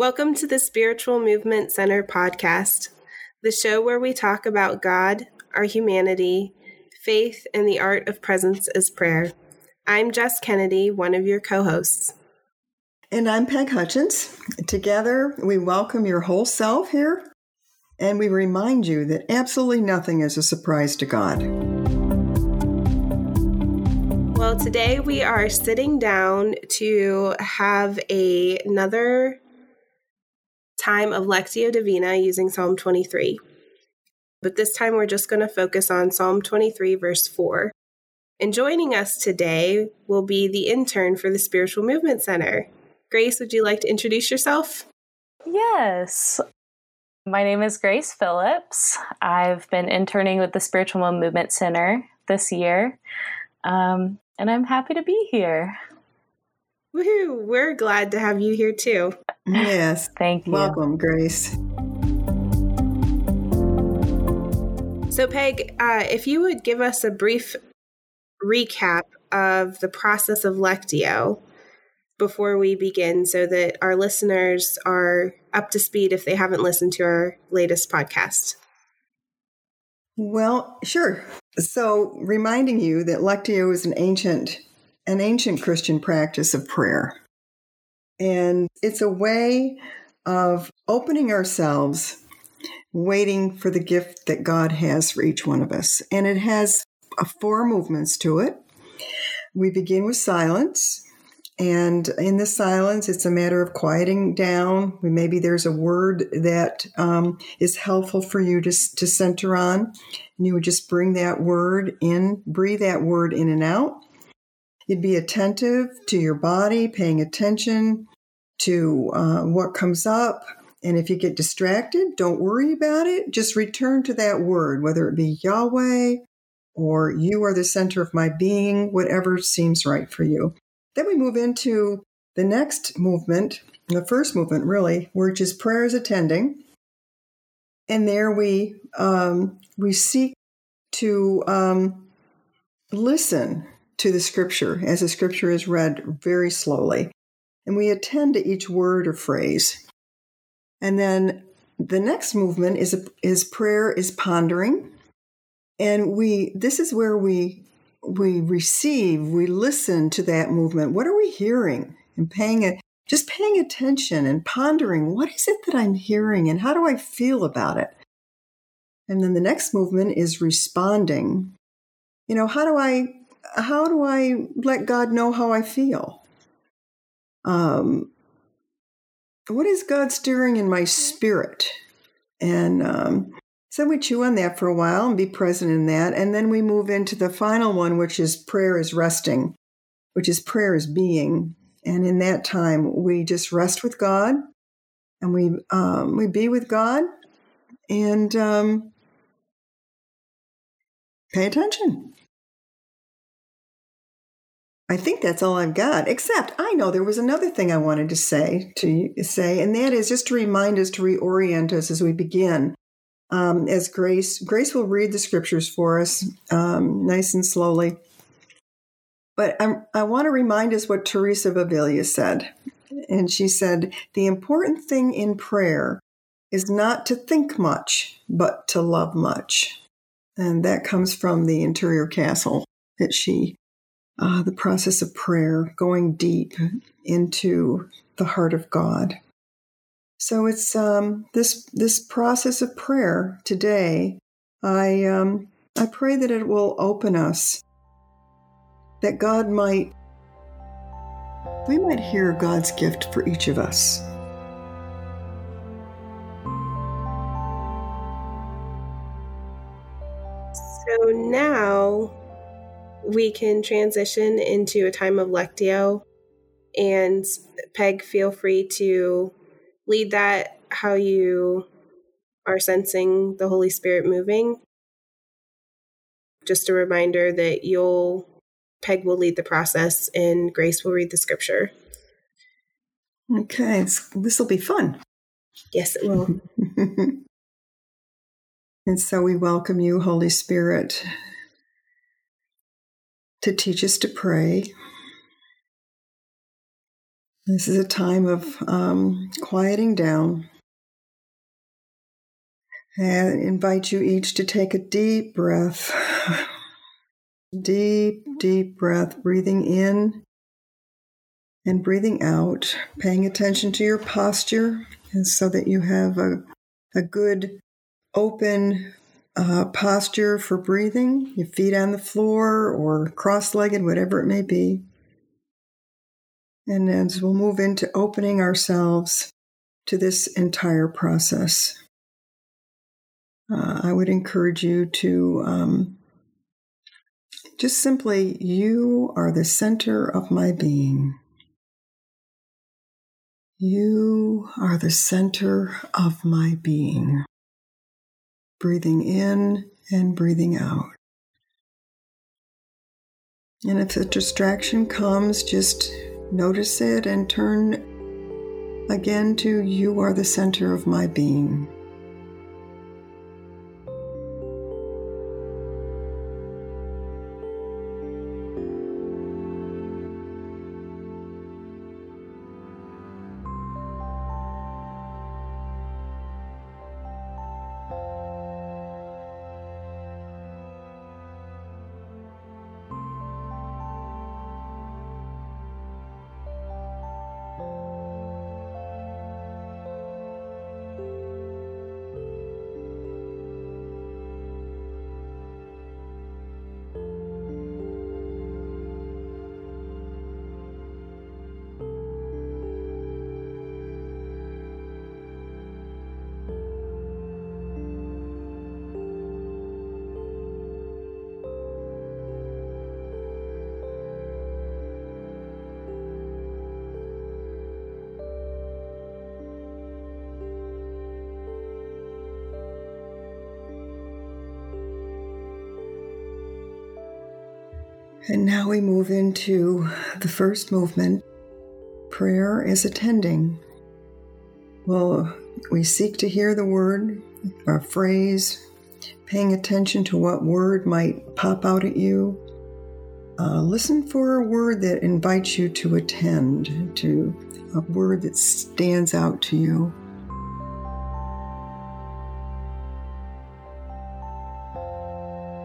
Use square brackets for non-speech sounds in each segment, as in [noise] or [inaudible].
Welcome to the Spiritual Movement Center podcast, the show where we talk about God, our humanity, faith, and the art of presence as prayer. I'm Jess Kennedy, one of your co hosts. And I'm Peg Hutchins. Together, we welcome your whole self here, and we remind you that absolutely nothing is a surprise to God. Well, today we are sitting down to have a, another time of Lectio Divina using Psalm 23. But this time we're just going to focus on Psalm 23, verse 4. And joining us today will be the intern for the Spiritual Movement Center. Grace, would you like to introduce yourself? Yes. My name is Grace Phillips. I've been interning with the Spiritual Movement Center this year, um, and I'm happy to be here. Woohoo! We're glad to have you here too. Yes. [laughs] Thank you. Welcome, Grace. So, Peg, uh, if you would give us a brief recap of the process of Lectio before we begin, so that our listeners are up to speed if they haven't listened to our latest podcast. Well, sure. So, reminding you that Lectio is an ancient an ancient Christian practice of prayer. And it's a way of opening ourselves, waiting for the gift that God has for each one of us. And it has four movements to it. We begin with silence. And in the silence, it's a matter of quieting down. Maybe there's a word that um, is helpful for you to, to center on. And you would just bring that word in, breathe that word in and out. You'd be attentive to your body, paying attention to uh, what comes up. And if you get distracted, don't worry about it. Just return to that word, whether it be Yahweh or you are the center of my being, whatever seems right for you. Then we move into the next movement, the first movement, really, which is prayer is attending. And there we um, we seek to um, listen to the scripture as the scripture is read very slowly. And we attend to each word or phrase. And then the next movement is, is prayer is pondering. And we this is where we we receive, we listen to that movement. What are we hearing? And paying it just paying attention and pondering what is it that I'm hearing and how do I feel about it? And then the next movement is responding. You know, how do I how do I let God know how I feel? Um, what is God stirring in my spirit? And um, so we chew on that for a while and be present in that. And then we move into the final one, which is prayer is resting, which is prayer is being. And in that time, we just rest with God and we, um, we be with God and um, pay attention. I think that's all I've got. Except I know there was another thing I wanted to say to say, and that is just to remind us to reorient us as we begin. Um, as Grace, Grace will read the scriptures for us, um, nice and slowly. But I'm, i want to remind us what Teresa of Avila said, and she said the important thing in prayer is not to think much, but to love much, and that comes from the interior castle that she uh, the process of prayer, going deep into the heart of God. So it's um, this this process of prayer today. I um, I pray that it will open us, that God might we might hear God's gift for each of us. So now we can transition into a time of Lectio. And Peg, feel free to lead that how you are sensing the Holy Spirit moving. Just a reminder that you'll, Peg will lead the process and Grace will read the scripture. Okay, this will be fun. Yes, it will. [laughs] and so we welcome you, Holy Spirit, to teach us to pray This is a time of um, quieting down. And invite you each to take a deep breath. [laughs] Deep, deep breath, breathing in and breathing out, paying attention to your posture so that you have a, a good open uh, posture for breathing, your feet on the floor or cross legged, whatever it may be. And as we'll move into opening ourselves to this entire process, uh, I would encourage you to um, just simply, you are the center of my being. You are the center of my being. Breathing in and breathing out. And if a distraction comes, just notice it and turn again to you are the center of my being. And now we move into the first movement. Prayer is attending. Well, we seek to hear the word, a phrase, paying attention to what word might pop out at you. Uh, listen for a word that invites you to attend, to a word that stands out to you.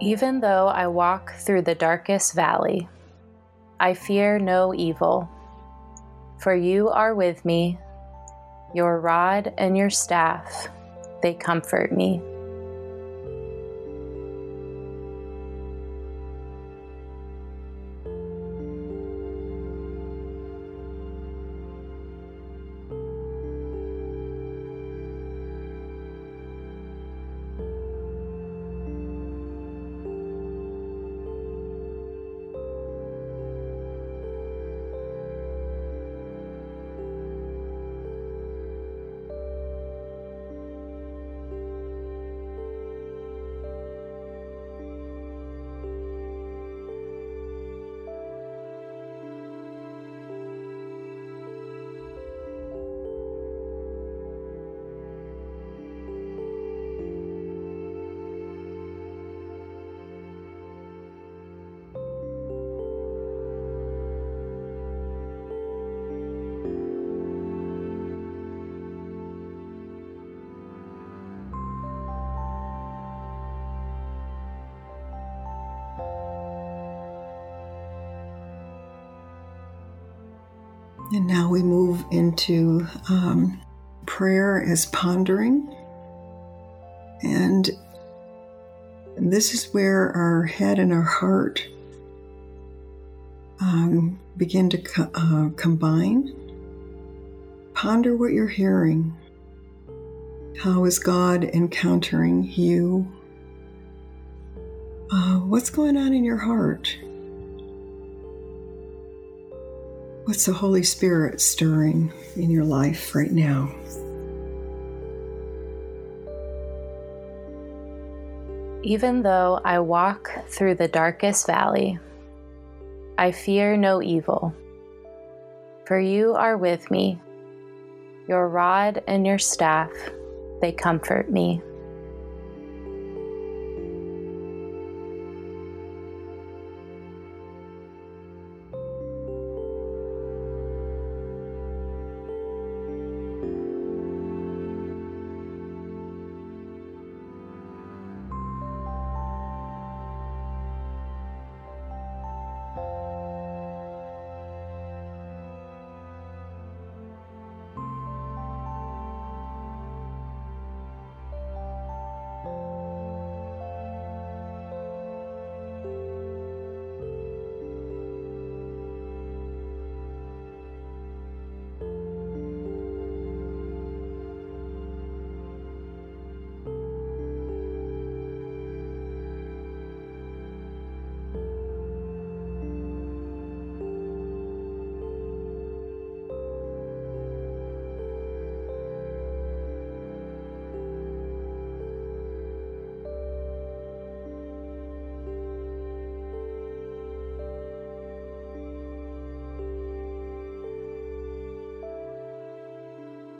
Even though I walk through the darkest valley, I fear no evil, for you are with me. Your rod and your staff, they comfort me. And now we move into um, prayer as pondering. And this is where our head and our heart um, begin to co- uh, combine. Ponder what you're hearing. How is God encountering you? Uh, what's going on in your heart? What's the Holy Spirit stirring in your life right now? Even though I walk through the darkest valley, I fear no evil, for you are with me. Your rod and your staff, they comfort me.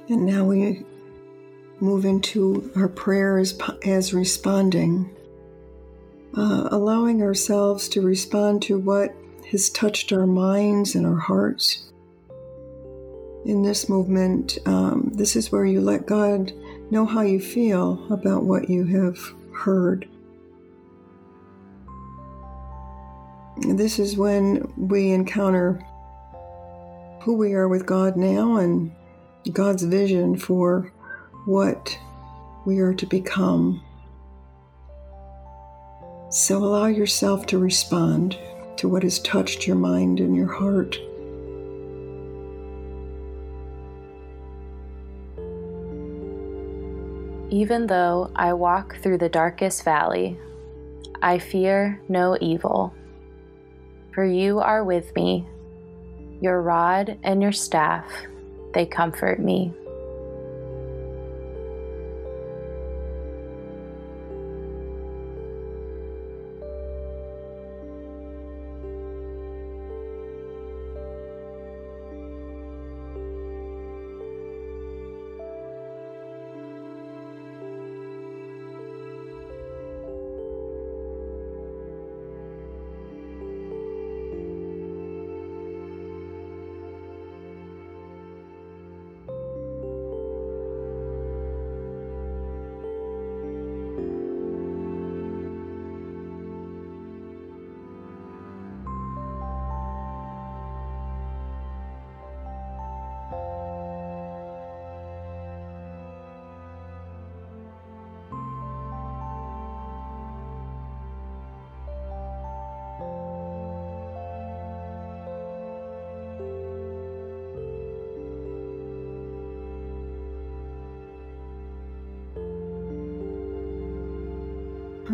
And now we move into our prayer as, as responding, uh, allowing ourselves to respond to what has touched our minds and our hearts. In this movement, um, this is where you let God know how you feel about what you have heard. This is when we encounter who we are with God now and God's vision for what we are to become. So allow yourself to respond to what has touched your mind and your heart. Even though I walk through the darkest valley, I fear no evil. For you are with me, your rod and your staff, they comfort me.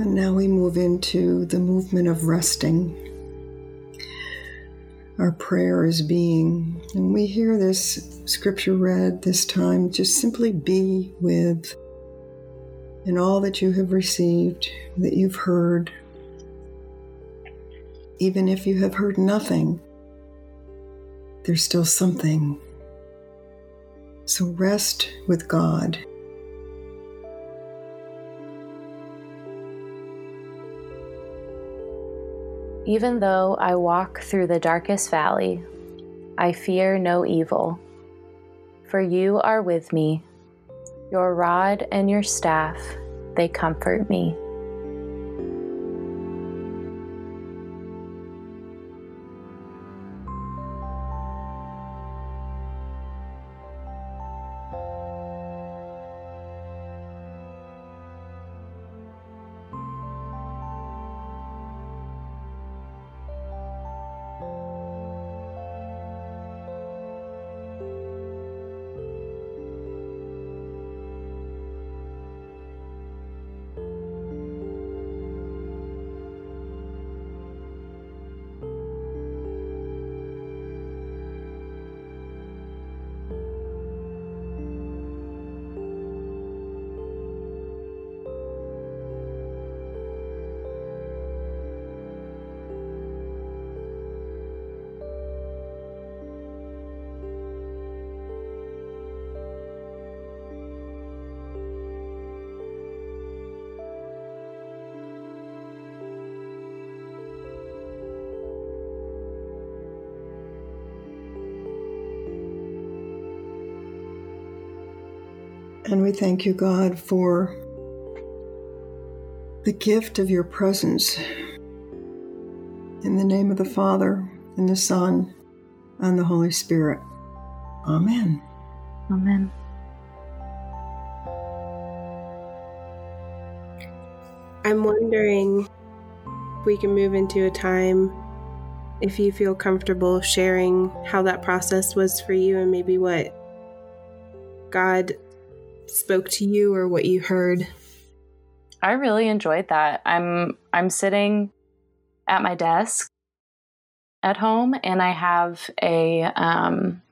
And now we move into the movement of resting. Our prayer is being, and we hear this scripture read this time, just simply be with in all that you have received, that you've heard. Even if you have heard nothing, there's still something. So rest with God Even though I walk through the darkest valley, I fear no evil. For you are with me, your rod and your staff, they comfort me. And we thank you, God, for the gift of your presence. In the name of the Father, and the Son, and the Holy Spirit. Amen. Amen. I'm wondering if we can move into a time if you feel comfortable sharing how that process was for you and maybe what God spoke to you or what you heard. I really enjoyed that. I'm I'm sitting at my desk at home and I have a um,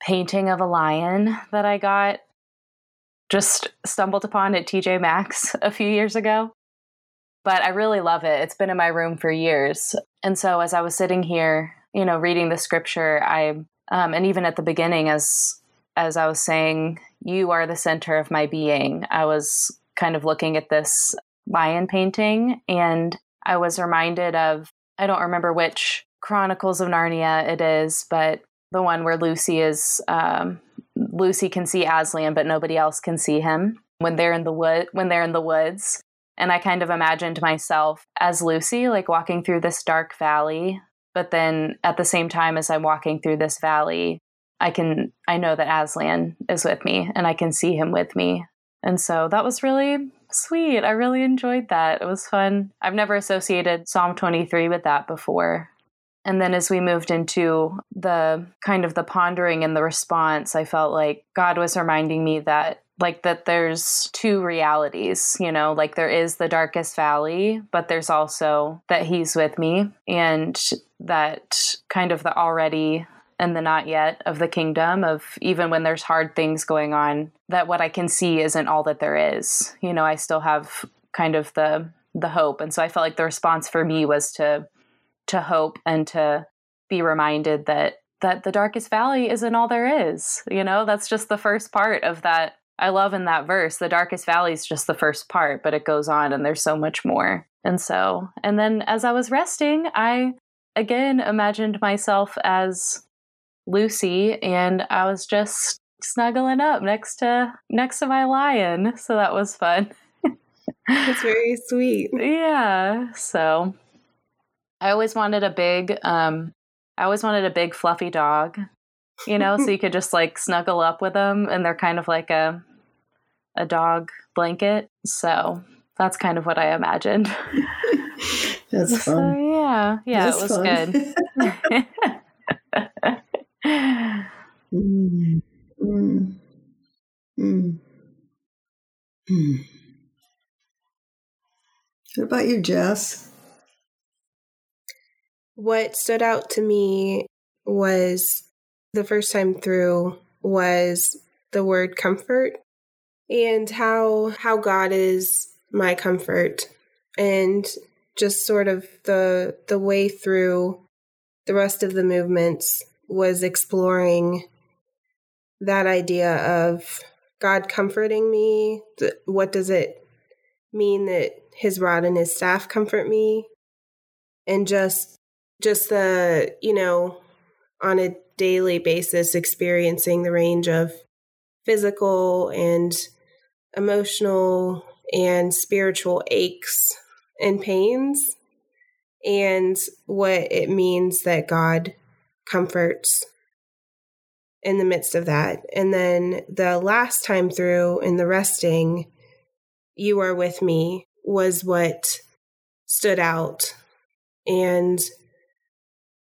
painting of a lion that I got just stumbled upon at TJ Maxx a few years ago. But I really love it. It's been in my room for years. And so as I was sitting here, you know, reading the scripture, I um, and even at the beginning as as I was saying, you are the center of my being, I was kind of looking at this lion painting and I was reminded of, I don't remember which Chronicles of Narnia it is, but the one where Lucy is, um, Lucy can see Aslan, but nobody else can see him when they're in the wood, when they're in the woods. And I kind of imagined myself as Lucy, like walking through this dark valley. But then at the same time as I'm walking through this valley, I can, I know that Aslan is with me and I can see him with me. And so that was really sweet. I really enjoyed that. It was fun. I've never associated Psalm 23 with that before. And then as we moved into the kind of the pondering and the response, I felt like God was reminding me that like that there's two realities, you know, like there is the darkest valley, but there's also that he's with me and that kind of the already and the not yet of the kingdom of even when there's hard things going on that what I can see isn't all that there is. You know, I still have kind of the the hope. And so I felt like the response for me was to to hope and to be reminded that that the darkest valley isn't all there is. You know, that's just the first part of that I love in that verse, the darkest valley is just the first part, but it goes on and there's so much more. And so, and then as I was resting, I again imagined myself as Lucy and I was just snuggling up next to next to my lion. So that was fun. That's very sweet. [laughs] yeah. So I always wanted a big um I always wanted a big fluffy dog you know, so you could just like snuggle up with them and they're kind of like a a dog blanket. So that's kind of what I imagined. [laughs] That's fun. So yeah, yeah, That's it was fun. good. [laughs] [sighs] Mm, mm, mm, mm. What about you, Jess? What stood out to me was the first time through was the word comfort and how how God is my comfort and just sort of the the way through the rest of the movements was exploring that idea of God comforting me. What does it mean that his rod and his staff comfort me? And just just the, you know, on a daily basis experiencing the range of physical and emotional and spiritual aches and pains and what it means that God comforts in the midst of that. And then the last time through in the resting, you are with me was what stood out. And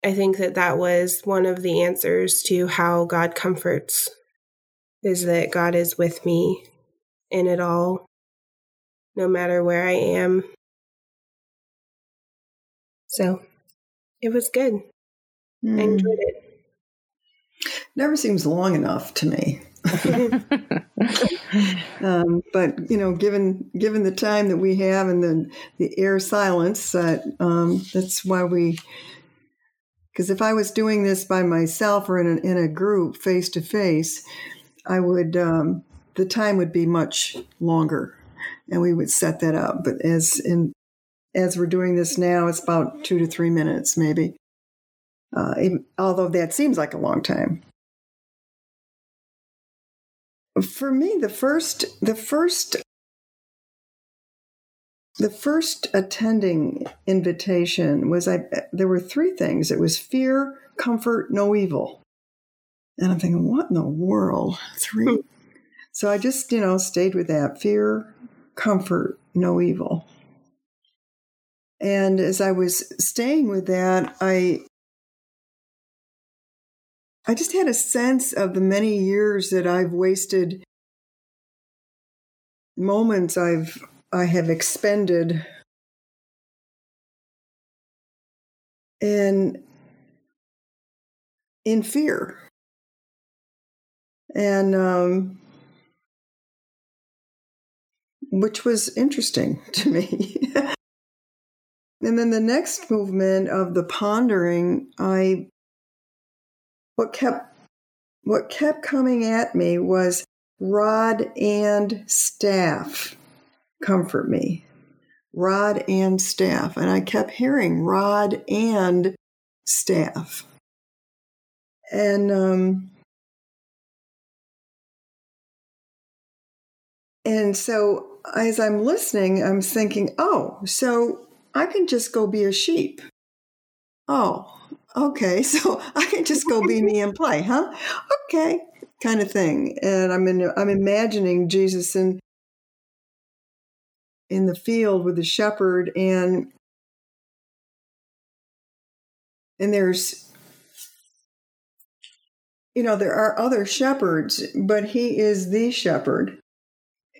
I think that that was one of the answers to how God comforts is that God is with me in it all, no matter where I am. So it was good. I Mm, enjoyed it. never seems long enough to me. [laughs] Um, but you know, given given the time that we have and the the air silence, that um, that's why we. Because if I was doing this by myself or in a, in a group face to face, I would um, the time would be much longer, and we would set that up. But as in as we're doing this now, it's about two to three minutes, maybe. Uh, although that seems like a long time. For me the first the first the first attending invitation was i there were three things. It was fear comfort no evil. And i'm thinking what in the world? Three. So i just you know stayed with that. Fear comfort no evil. And as i was staying with that i I just had a sense of the many years that I've wasted, moments I've I have expended, and in fear, and um, which was interesting [laughs] to me. and then the next movement of the pondering, I what kept what kept coming at me was rod and staff comfort me. Rod and staff. And I kept hearing rod and staff. And um, and so as I'm listening, I'm thinking, oh, so I can just go be a sheep. Oh, okay. [laughs] So I can just go be me and play, huh? Okay, kind of thing. And I'm in, I'm imagining Jesus in in the field with the shepherd and and there's you know there are other shepherds but he is the shepherd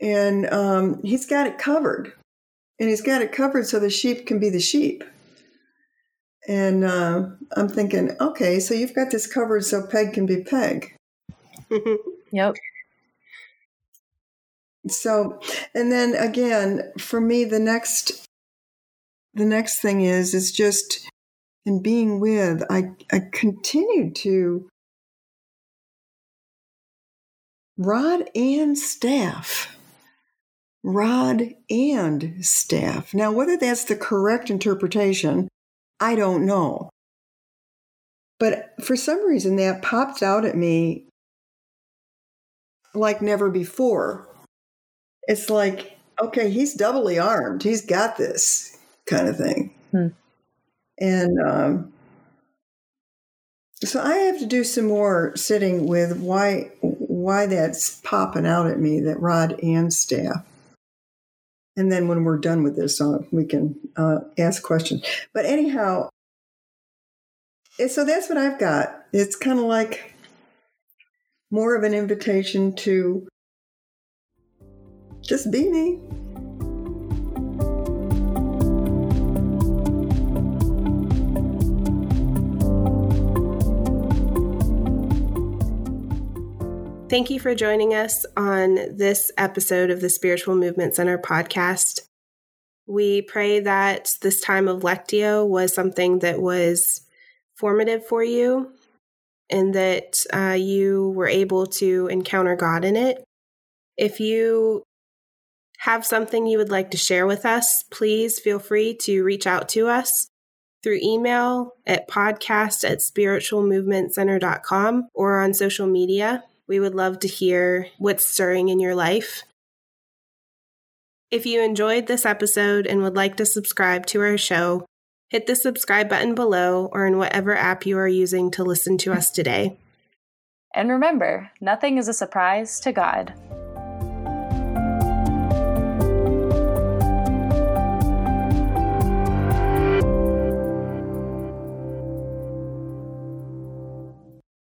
and um, he's got it covered and he's got it covered so the sheep can be the sheep and uh, i'm thinking okay so you've got this covered so peg can be peg. [laughs] Yep. So and then again for me the next the next thing is is just in being with i i continued to rod and staff. Rod and staff. Now whether that's the correct interpretation i don't know but for some reason that popped out at me like never before it's like, okay, he's doubly armed. He's got this kind of thing. Hmm. And um, so I have to do some more sitting with why why that's popping out at me that rod and staff. And then when we're done with this, uh, we can uh, ask questions. But anyhow, so that's what I've got. It's kind of like more of an invitation to just be me. Thank you for joining us on this episode of the Spiritual Movement Center podcast. We pray that this time of Lectio was something that was formative for you and that uh, you were able to encounter God in it. If you have something you would like to share with us, please feel free to reach out to us through email at podcast at spiritualmovementcenter.com or on social media. We would love to hear what's stirring in your life. If you enjoyed this episode and would like to subscribe to our show, hit the subscribe button below or in whatever app you are using to listen to us today. And remember, nothing is a surprise to God.